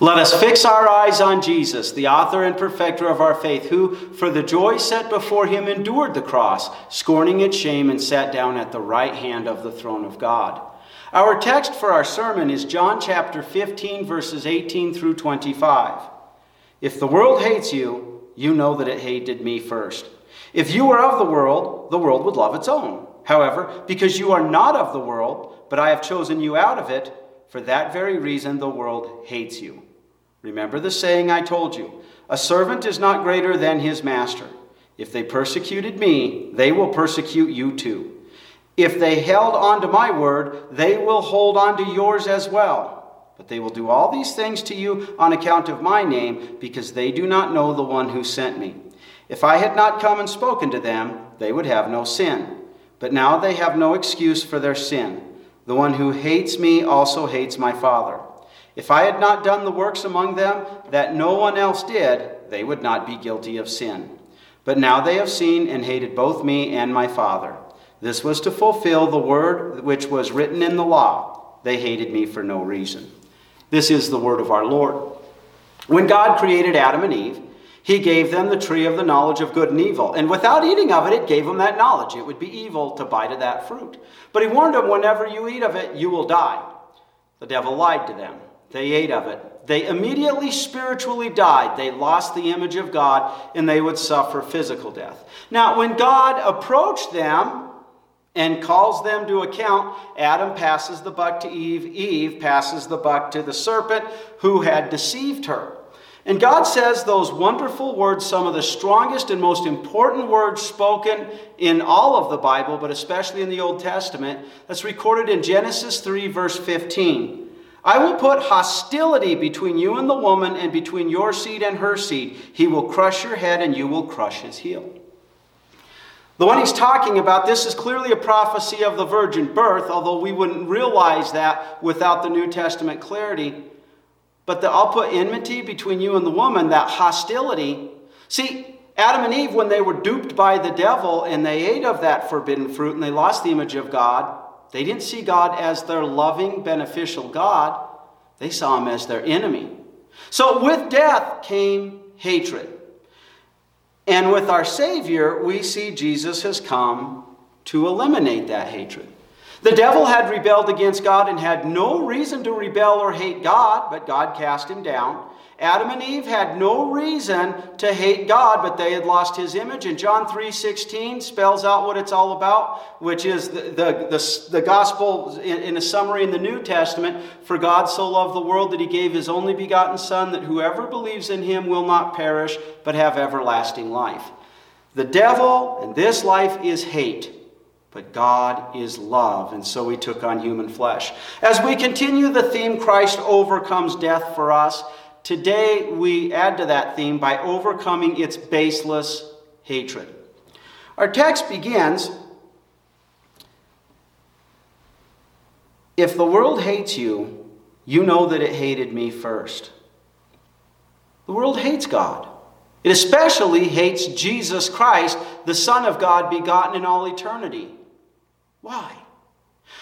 Let us fix our eyes on Jesus, the author and perfecter of our faith, who, for the joy set before him, endured the cross, scorning its shame, and sat down at the right hand of the throne of God. Our text for our sermon is John chapter 15, verses 18 through 25. If the world hates you, you know that it hated me first. If you were of the world, the world would love its own. However, because you are not of the world, but I have chosen you out of it, for that very reason the world hates you. Remember the saying I told you A servant is not greater than his master. If they persecuted me, they will persecute you too. If they held on to my word, they will hold on to yours as well. But they will do all these things to you on account of my name, because they do not know the one who sent me. If I had not come and spoken to them, they would have no sin. But now they have no excuse for their sin. The one who hates me also hates my Father. If I had not done the works among them that no one else did, they would not be guilty of sin. But now they have seen and hated both me and my Father. This was to fulfill the word which was written in the law. They hated me for no reason. This is the word of our Lord. When God created Adam and Eve, he gave them the tree of the knowledge of good and evil. And without eating of it, it gave them that knowledge. It would be evil to bite of that fruit. But he warned them whenever you eat of it, you will die. The devil lied to them. They ate of it. They immediately spiritually died. They lost the image of God and they would suffer physical death. Now, when God approached them and calls them to account, Adam passes the buck to Eve. Eve passes the buck to the serpent who had deceived her. And God says those wonderful words, some of the strongest and most important words spoken in all of the Bible, but especially in the Old Testament. That's recorded in Genesis 3, verse 15. I will put hostility between you and the woman, and between your seed and her seed. He will crush your head, and you will crush his heel. The one he's talking about, this is clearly a prophecy of the virgin birth, although we wouldn't realize that without the New Testament clarity. But the, I'll put enmity between you and the woman, that hostility. See, Adam and Eve, when they were duped by the devil and they ate of that forbidden fruit and they lost the image of God, they didn't see God as their loving, beneficial God, they saw him as their enemy. So with death came hatred. And with our Savior, we see Jesus has come to eliminate that hatred. The devil had rebelled against God and had no reason to rebel or hate God, but God cast him down. Adam and Eve had no reason to hate God, but they had lost his image. And John 3.16 spells out what it's all about, which is the, the, the, the gospel in, in a summary in the New Testament. For God so loved the world that he gave his only begotten Son, that whoever believes in him will not perish, but have everlasting life. The devil and this life is hate. But God is love, and so he took on human flesh. As we continue the theme, Christ overcomes death for us, Today, we add to that theme by overcoming its baseless hatred. Our text begins If the world hates you, you know that it hated me first. The world hates God. It especially hates Jesus Christ, the Son of God, begotten in all eternity. Why?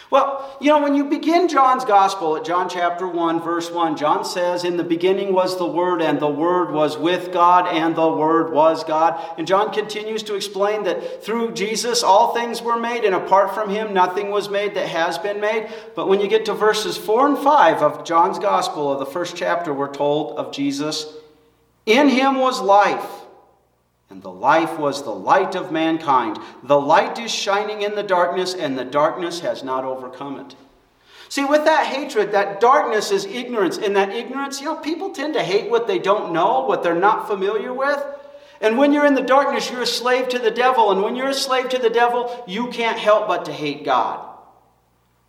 Well, you know, when you begin John's gospel at John chapter 1, verse 1, John says, In the beginning was the Word, and the Word was with God, and the Word was God. And John continues to explain that through Jesus all things were made, and apart from him nothing was made that has been made. But when you get to verses 4 and 5 of John's gospel, of the first chapter, we're told of Jesus, In him was life and the life was the light of mankind. The light is shining in the darkness, and the darkness has not overcome it. See, with that hatred, that darkness is ignorance. And that ignorance, you know, people tend to hate what they don't know, what they're not familiar with. And when you're in the darkness, you're a slave to the devil. And when you're a slave to the devil, you can't help but to hate God.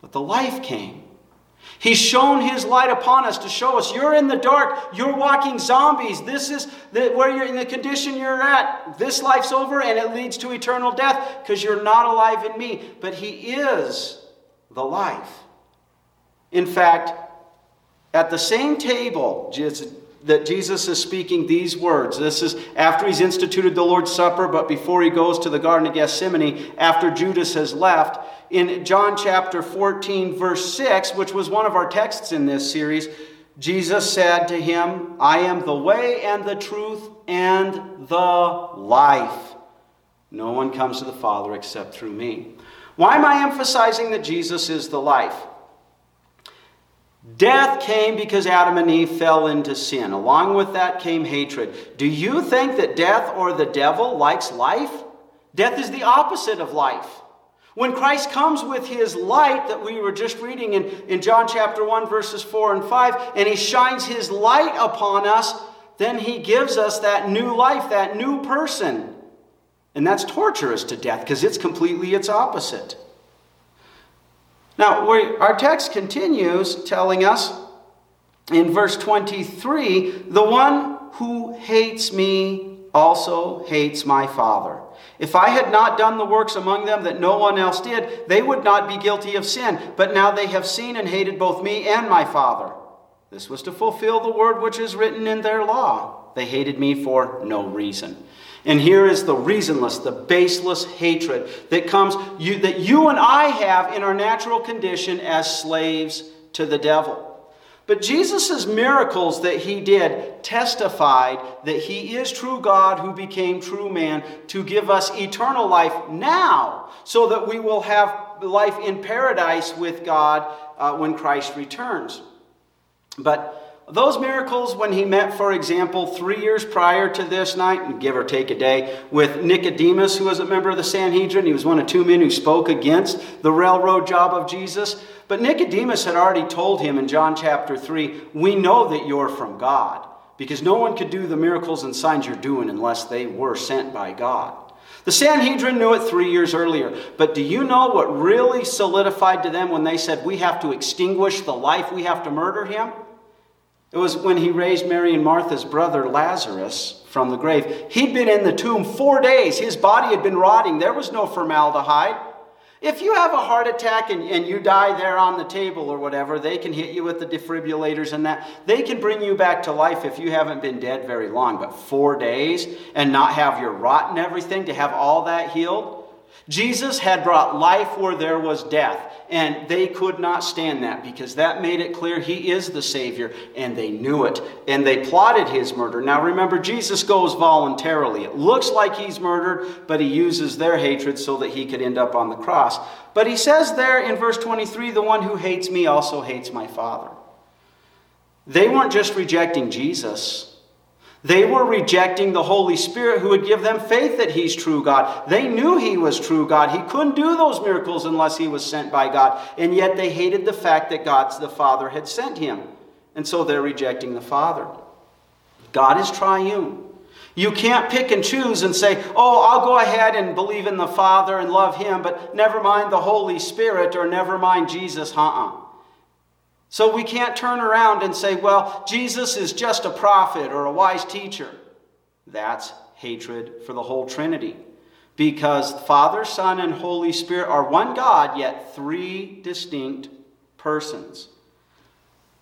But the life came. He's shown his light upon us to show us you're in the dark, you're walking zombies. This is the, where you're in the condition you're at. This life's over and it leads to eternal death because you're not alive in me. But he is the life. In fact, at the same table that Jesus is speaking these words, this is after he's instituted the Lord's Supper, but before he goes to the Garden of Gethsemane, after Judas has left in John chapter 14, verse 6, which was one of our texts in this series, Jesus said to him, I am the way and the truth and the life. No one comes to the Father except through me. Why am I emphasizing that Jesus is the life? Death came because Adam and Eve fell into sin. Along with that came hatred. Do you think that death or the devil likes life? Death is the opposite of life. When Christ comes with his light that we were just reading in, in John chapter 1, verses 4 and 5, and he shines his light upon us, then he gives us that new life, that new person. And that's torturous to death because it's completely its opposite. Now, our text continues telling us in verse 23 the one who hates me also hates my Father. If I had not done the works among them that no one else did, they would not be guilty of sin. But now they have seen and hated both me and my Father. This was to fulfill the word which is written in their law. They hated me for no reason. And here is the reasonless, the baseless hatred that comes you, that you and I have in our natural condition as slaves to the devil. But Jesus' miracles that he did testified that he is true God who became true man to give us eternal life now, so that we will have life in paradise with God uh, when Christ returns. But those miracles, when he met, for example, three years prior to this night, and give or take a day, with Nicodemus, who was a member of the Sanhedrin, he was one of two men who spoke against the railroad job of Jesus. But Nicodemus had already told him in John chapter 3, We know that you're from God, because no one could do the miracles and signs you're doing unless they were sent by God. The Sanhedrin knew it three years earlier, but do you know what really solidified to them when they said, We have to extinguish the life, we have to murder him? It was when he raised Mary and Martha's brother Lazarus from the grave. He'd been in the tomb four days. His body had been rotting. There was no formaldehyde. If you have a heart attack and, and you die there on the table or whatever, they can hit you with the defibrillators and that. They can bring you back to life if you haven't been dead very long. But four days and not have your rot and everything, to have all that healed, Jesus had brought life where there was death, and they could not stand that because that made it clear he is the Savior, and they knew it, and they plotted his murder. Now remember, Jesus goes voluntarily. It looks like he's murdered, but he uses their hatred so that he could end up on the cross. But he says there in verse 23 the one who hates me also hates my Father. They weren't just rejecting Jesus. They were rejecting the Holy Spirit who would give them faith that He's true God. They knew He was true God. He couldn't do those miracles unless He was sent by God. And yet they hated the fact that God's the Father had sent Him. And so they're rejecting the Father. God is triune. You can't pick and choose and say, oh, I'll go ahead and believe in the Father and love Him, but never mind the Holy Spirit or never mind Jesus. Uh uh so we can't turn around and say, well, Jesus is just a prophet or a wise teacher. That's hatred for the whole Trinity. Because Father, Son, and Holy Spirit are one God, yet three distinct persons.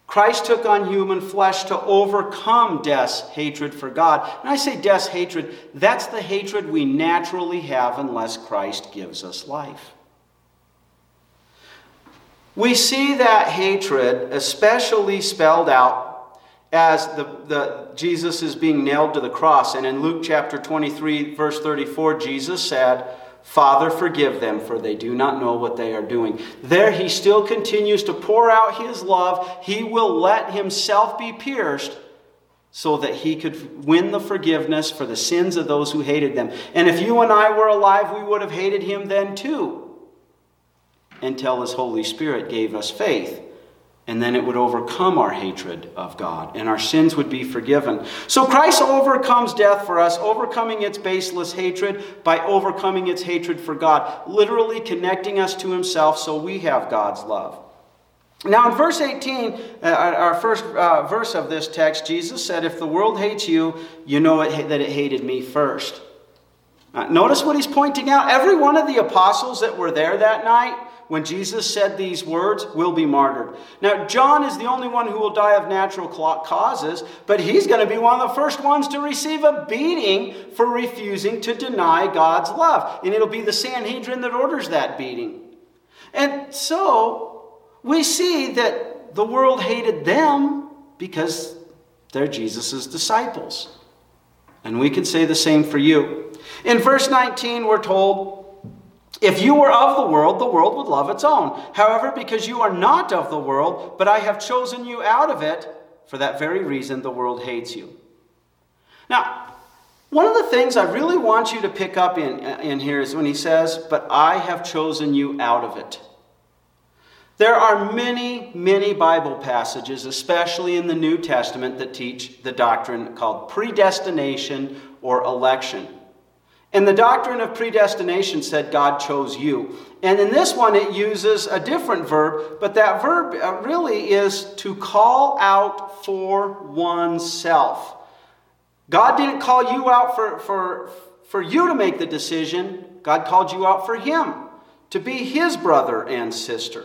Christ took on human flesh to overcome death's hatred for God. And I say death's hatred, that's the hatred we naturally have unless Christ gives us life. We see that hatred especially spelled out as the, the, Jesus is being nailed to the cross. And in Luke chapter 23, verse 34, Jesus said, Father, forgive them, for they do not know what they are doing. There he still continues to pour out his love. He will let himself be pierced so that he could win the forgiveness for the sins of those who hated them. And if you and I were alive, we would have hated him then too until His Holy Spirit gave us faith. And then it would overcome our hatred of God, and our sins would be forgiven. So Christ overcomes death for us, overcoming its baseless hatred by overcoming its hatred for God, literally connecting us to Himself so we have God's love. Now, in verse 18, uh, our first uh, verse of this text, Jesus said, If the world hates you, you know it, that it hated me first. Uh, notice what he's pointing out. Every one of the apostles that were there that night when Jesus said these words, will be martyred. Now, John is the only one who will die of natural causes, but he's going to be one of the first ones to receive a beating for refusing to deny God's love. And it'll be the Sanhedrin that orders that beating. And so, we see that the world hated them, because they're Jesus' disciples. And we can say the same for you. In verse 19, we're told, If you were of the world, the world would love its own. However, because you are not of the world, but I have chosen you out of it, for that very reason the world hates you. Now, one of the things I really want you to pick up in, in here is when he says, But I have chosen you out of it. There are many, many Bible passages, especially in the New Testament, that teach the doctrine called predestination or election. And the doctrine of predestination said God chose you. And in this one, it uses a different verb, but that verb uh, really is to call out for oneself. God didn't call you out for, for, for you to make the decision, God called you out for Him to be His brother and sister.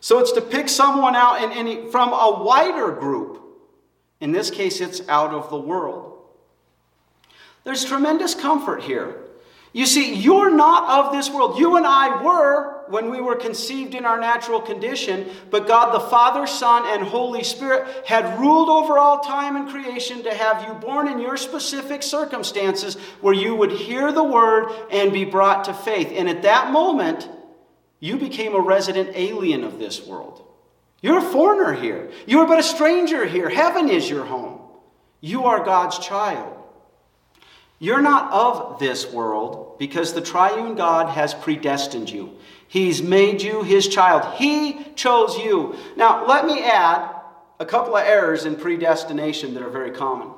So it's to pick someone out in any, from a wider group. In this case, it's out of the world. There's tremendous comfort here. You see, you're not of this world. You and I were when we were conceived in our natural condition, but God the Father, Son, and Holy Spirit had ruled over all time and creation to have you born in your specific circumstances where you would hear the word and be brought to faith. And at that moment, you became a resident alien of this world. You're a foreigner here. You are but a stranger here. Heaven is your home. You are God's child. You're not of this world because the triune God has predestined you. He's made you his child. He chose you. Now, let me add a couple of errors in predestination that are very common.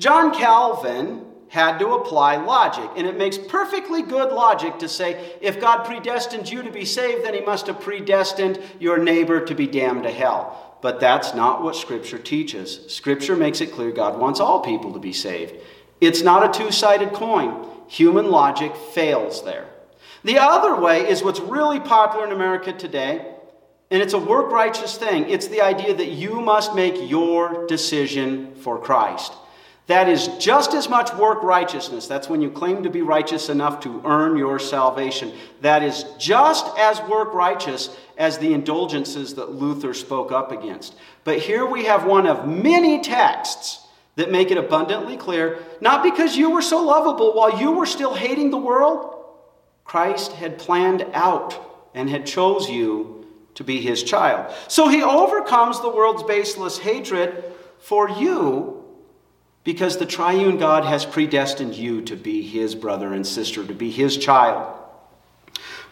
John Calvin had to apply logic, and it makes perfectly good logic to say if God predestined you to be saved, then he must have predestined your neighbor to be damned to hell. But that's not what Scripture teaches. Scripture makes it clear God wants all people to be saved. It's not a two sided coin. Human logic fails there. The other way is what's really popular in America today, and it's a work righteous thing. It's the idea that you must make your decision for Christ. That is just as much work righteousness. That's when you claim to be righteous enough to earn your salvation. That is just as work righteous as the indulgences that Luther spoke up against. But here we have one of many texts that make it abundantly clear not because you were so lovable while you were still hating the world, Christ had planned out and had chose you to be his child. So he overcomes the world's baseless hatred for you because the triune God has predestined you to be his brother and sister, to be his child.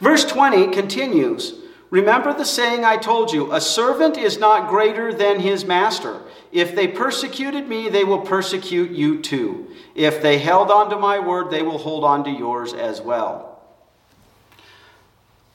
Verse 20 continues Remember the saying I told you a servant is not greater than his master. If they persecuted me, they will persecute you too. If they held on to my word, they will hold on to yours as well.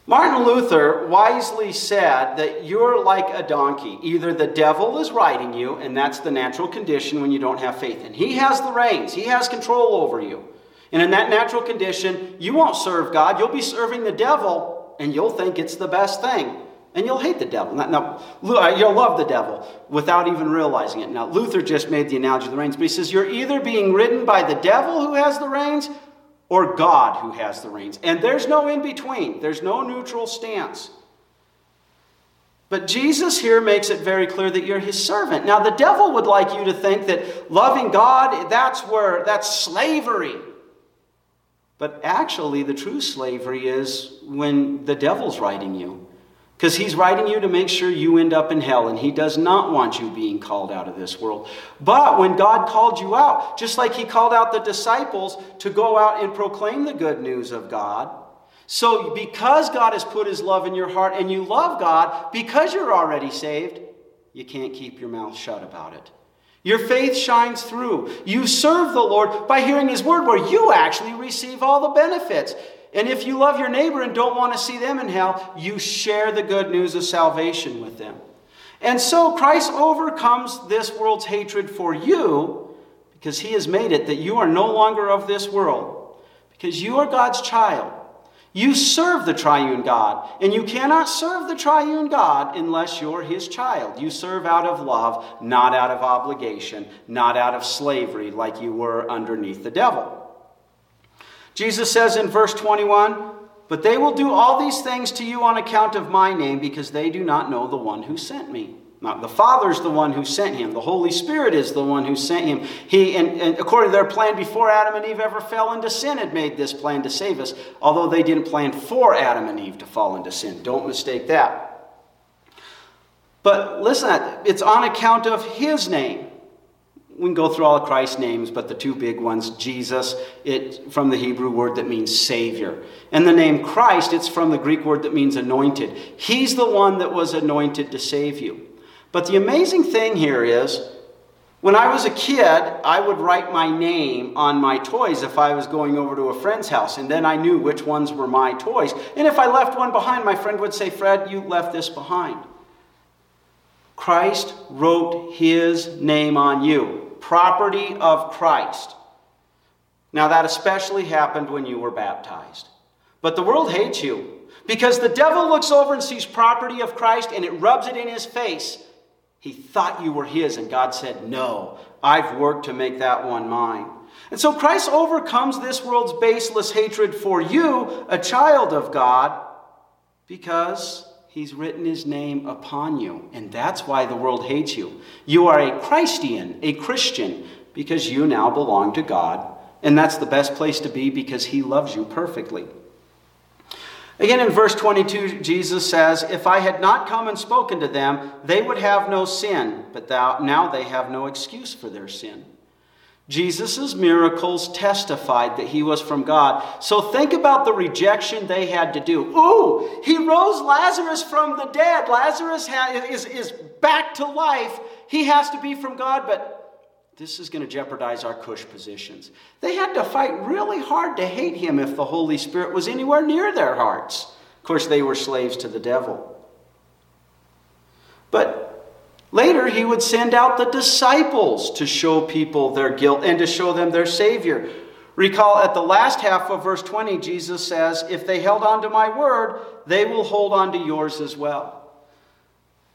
Martin Luther wisely said that you're like a donkey. Either the devil is riding you, and that's the natural condition when you don't have faith in. He has the reins, he has control over you. And in that natural condition, you won't serve God, you'll be serving the devil, and you'll think it's the best thing and you'll hate the devil. Now, uh, you'll love the devil without even realizing it. Now, Luther just made the analogy of the reins, but he says you're either being ridden by the devil who has the reins or God who has the reins. And there's no in between, there's no neutral stance. But Jesus here makes it very clear that you're his servant. Now, the devil would like you to think that loving God, that's where, that's slavery. But actually, the true slavery is when the devil's riding you. Because he's writing you to make sure you end up in hell, and he does not want you being called out of this world. But when God called you out, just like he called out the disciples to go out and proclaim the good news of God, so because God has put his love in your heart and you love God, because you're already saved, you can't keep your mouth shut about it. Your faith shines through. You serve the Lord by hearing his word, where you actually receive all the benefits. And if you love your neighbor and don't want to see them in hell, you share the good news of salvation with them. And so Christ overcomes this world's hatred for you because he has made it that you are no longer of this world, because you are God's child. You serve the triune God, and you cannot serve the triune God unless you're his child. You serve out of love, not out of obligation, not out of slavery like you were underneath the devil. Jesus says in verse 21 But they will do all these things to you on account of my name because they do not know the one who sent me. Not the Father's the one who sent him. The Holy Spirit is the one who sent him. He, and, and according to their plan before Adam and Eve ever fell into sin, had made this plan to save us, although they didn't plan for Adam and Eve to fall into sin. Don't mistake that. But listen, it's on account of his name. We can go through all Christ's names, but the two big ones, Jesus, it from the Hebrew word that means Savior. And the name Christ, it's from the Greek word that means anointed. He's the one that was anointed to save you. But the amazing thing here is, when I was a kid, I would write my name on my toys if I was going over to a friend's house, and then I knew which ones were my toys. And if I left one behind, my friend would say, Fred, you left this behind. Christ wrote his name on you, property of Christ. Now, that especially happened when you were baptized. But the world hates you because the devil looks over and sees property of Christ and it rubs it in his face he thought you were his, and God said, No, I've worked to make that one mine. And so Christ overcomes this world's baseless hatred for you, a child of God, because he's written his name upon you. And that's why the world hates you. You are a Christian, a Christian, because you now belong to God. And that's the best place to be because he loves you perfectly. Again, in verse 22, Jesus says, If I had not come and spoken to them, they would have no sin, but thou, now they have no excuse for their sin. Jesus' miracles testified that he was from God. So think about the rejection they had to do. Ooh, he rose Lazarus from the dead. Lazarus is, is back to life. He has to be from God, but this is going to jeopardize our cush positions. They had to fight really hard to hate him if the Holy Spirit was anywhere near their hearts. Of course, they were slaves to the devil. But later, he would send out the disciples to show people their guilt and to show them their Savior. Recall at the last half of verse 20, Jesus says, If they held on to my word, they will hold on to yours as well.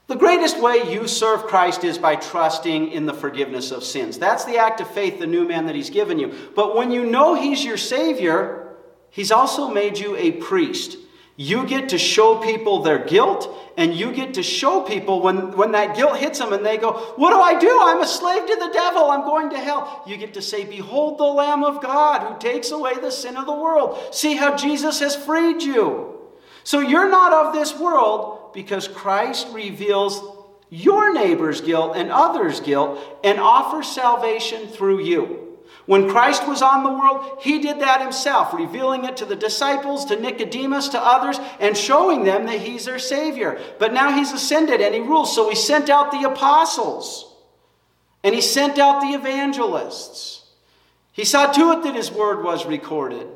The greatest way you serve Christ is by trusting in the forgiveness of sins. That's the act of faith, the new man that He's given you. But when you know He's your Savior, He's also made you a priest. You get to show people their guilt, and you get to show people when, when that guilt hits them and they go, What do I do? I'm a slave to the devil. I'm going to hell. You get to say, Behold the Lamb of God who takes away the sin of the world. See how Jesus has freed you. So you're not of this world because Christ reveals your neighbor's guilt and others' guilt and offers salvation through you. When Christ was on the world, he did that himself, revealing it to the disciples, to Nicodemus, to others, and showing them that he's their Savior. But now he's ascended and he rules, so he sent out the apostles and he sent out the evangelists. He saw to it that his word was recorded.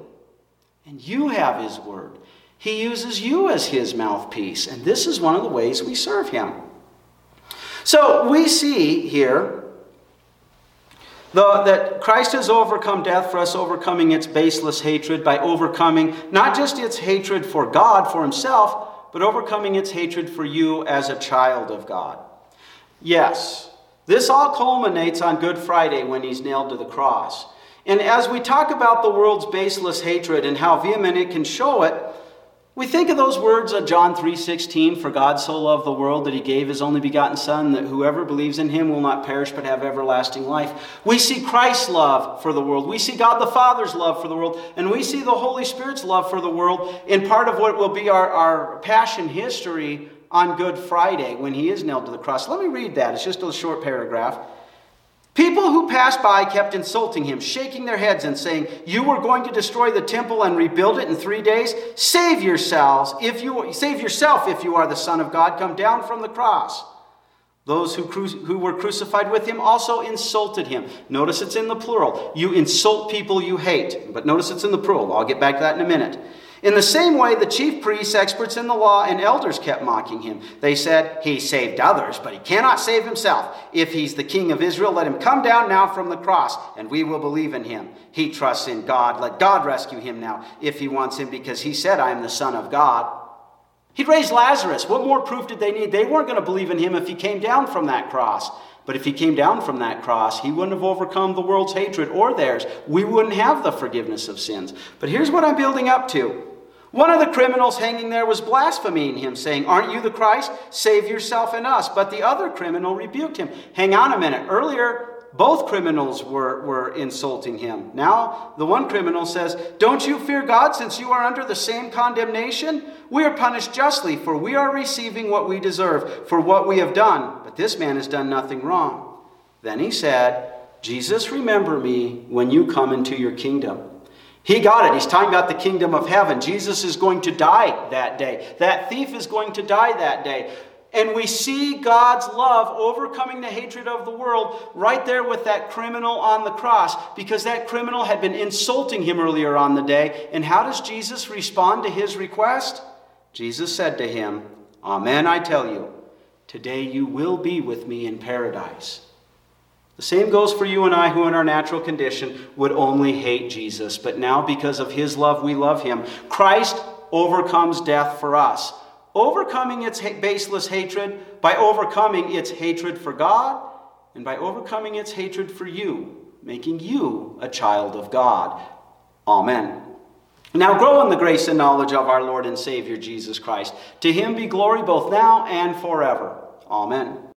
And you have his word. He uses you as his mouthpiece, and this is one of the ways we serve him. So we see here the, that Christ has overcome death for us, overcoming its baseless hatred by overcoming not just its hatred for God, for himself, but overcoming its hatred for you as a child of God. Yes, this all culminates on Good Friday when he's nailed to the cross. And as we talk about the world's baseless hatred and how vehement it can show it, we think of those words of John 3:16, for God so loved the world that he gave his only begotten son that whoever believes in him will not perish but have everlasting life. We see Christ's love for the world. We see God the Father's love for the world, and we see the Holy Spirit's love for the world in part of what will be our, our passion history on Good Friday when he is nailed to the cross. Let me read that. It's just a short paragraph. People who passed by kept insulting him, shaking their heads and saying, You were going to destroy the temple and rebuild it in three days? Save yourselves if you save yourself if you are the Son of God. Come down from the cross. Those who, cru- who were crucified with him also insulted him. Notice it's in the plural. You insult people you hate. But notice it's in the plural. I'll get back to that in a minute. In the same way, the chief priests, experts in the law, and elders kept mocking him. They said, He saved others, but he cannot save himself. If he's the king of Israel, let him come down now from the cross, and we will believe in him. He trusts in God. Let God rescue him now, if he wants him, because he said, I am the Son of God. He raised Lazarus. What more proof did they need? They weren't going to believe in him if he came down from that cross. But if he came down from that cross, he wouldn't have overcome the world's hatred or theirs. We wouldn't have the forgiveness of sins. But here's what I'm building up to. One of the criminals hanging there was blaspheming him, saying, Aren't you the Christ? Save yourself and us. But the other criminal rebuked him. Hang on a minute. Earlier, both criminals were, were insulting him. Now, the one criminal says, Don't you fear God since you are under the same condemnation? We are punished justly, for we are receiving what we deserve for what we have done. But this man has done nothing wrong. Then he said, Jesus, remember me when you come into your kingdom. He got it. He's talking about the kingdom of heaven. Jesus is going to die that day. That thief is going to die that day. And we see God's love overcoming the hatred of the world right there with that criminal on the cross because that criminal had been insulting him earlier on the day. And how does Jesus respond to his request? Jesus said to him, Amen, I tell you, today you will be with me in paradise. The same goes for you and I, who in our natural condition would only hate Jesus. But now, because of his love, we love him. Christ overcomes death for us overcoming its baseless hatred by overcoming its hatred for God and by overcoming its hatred for you, making you a child of God. Amen. Now grow in the grace and knowledge of our Lord and Savior Jesus Christ. To him be glory both now and forever. Amen.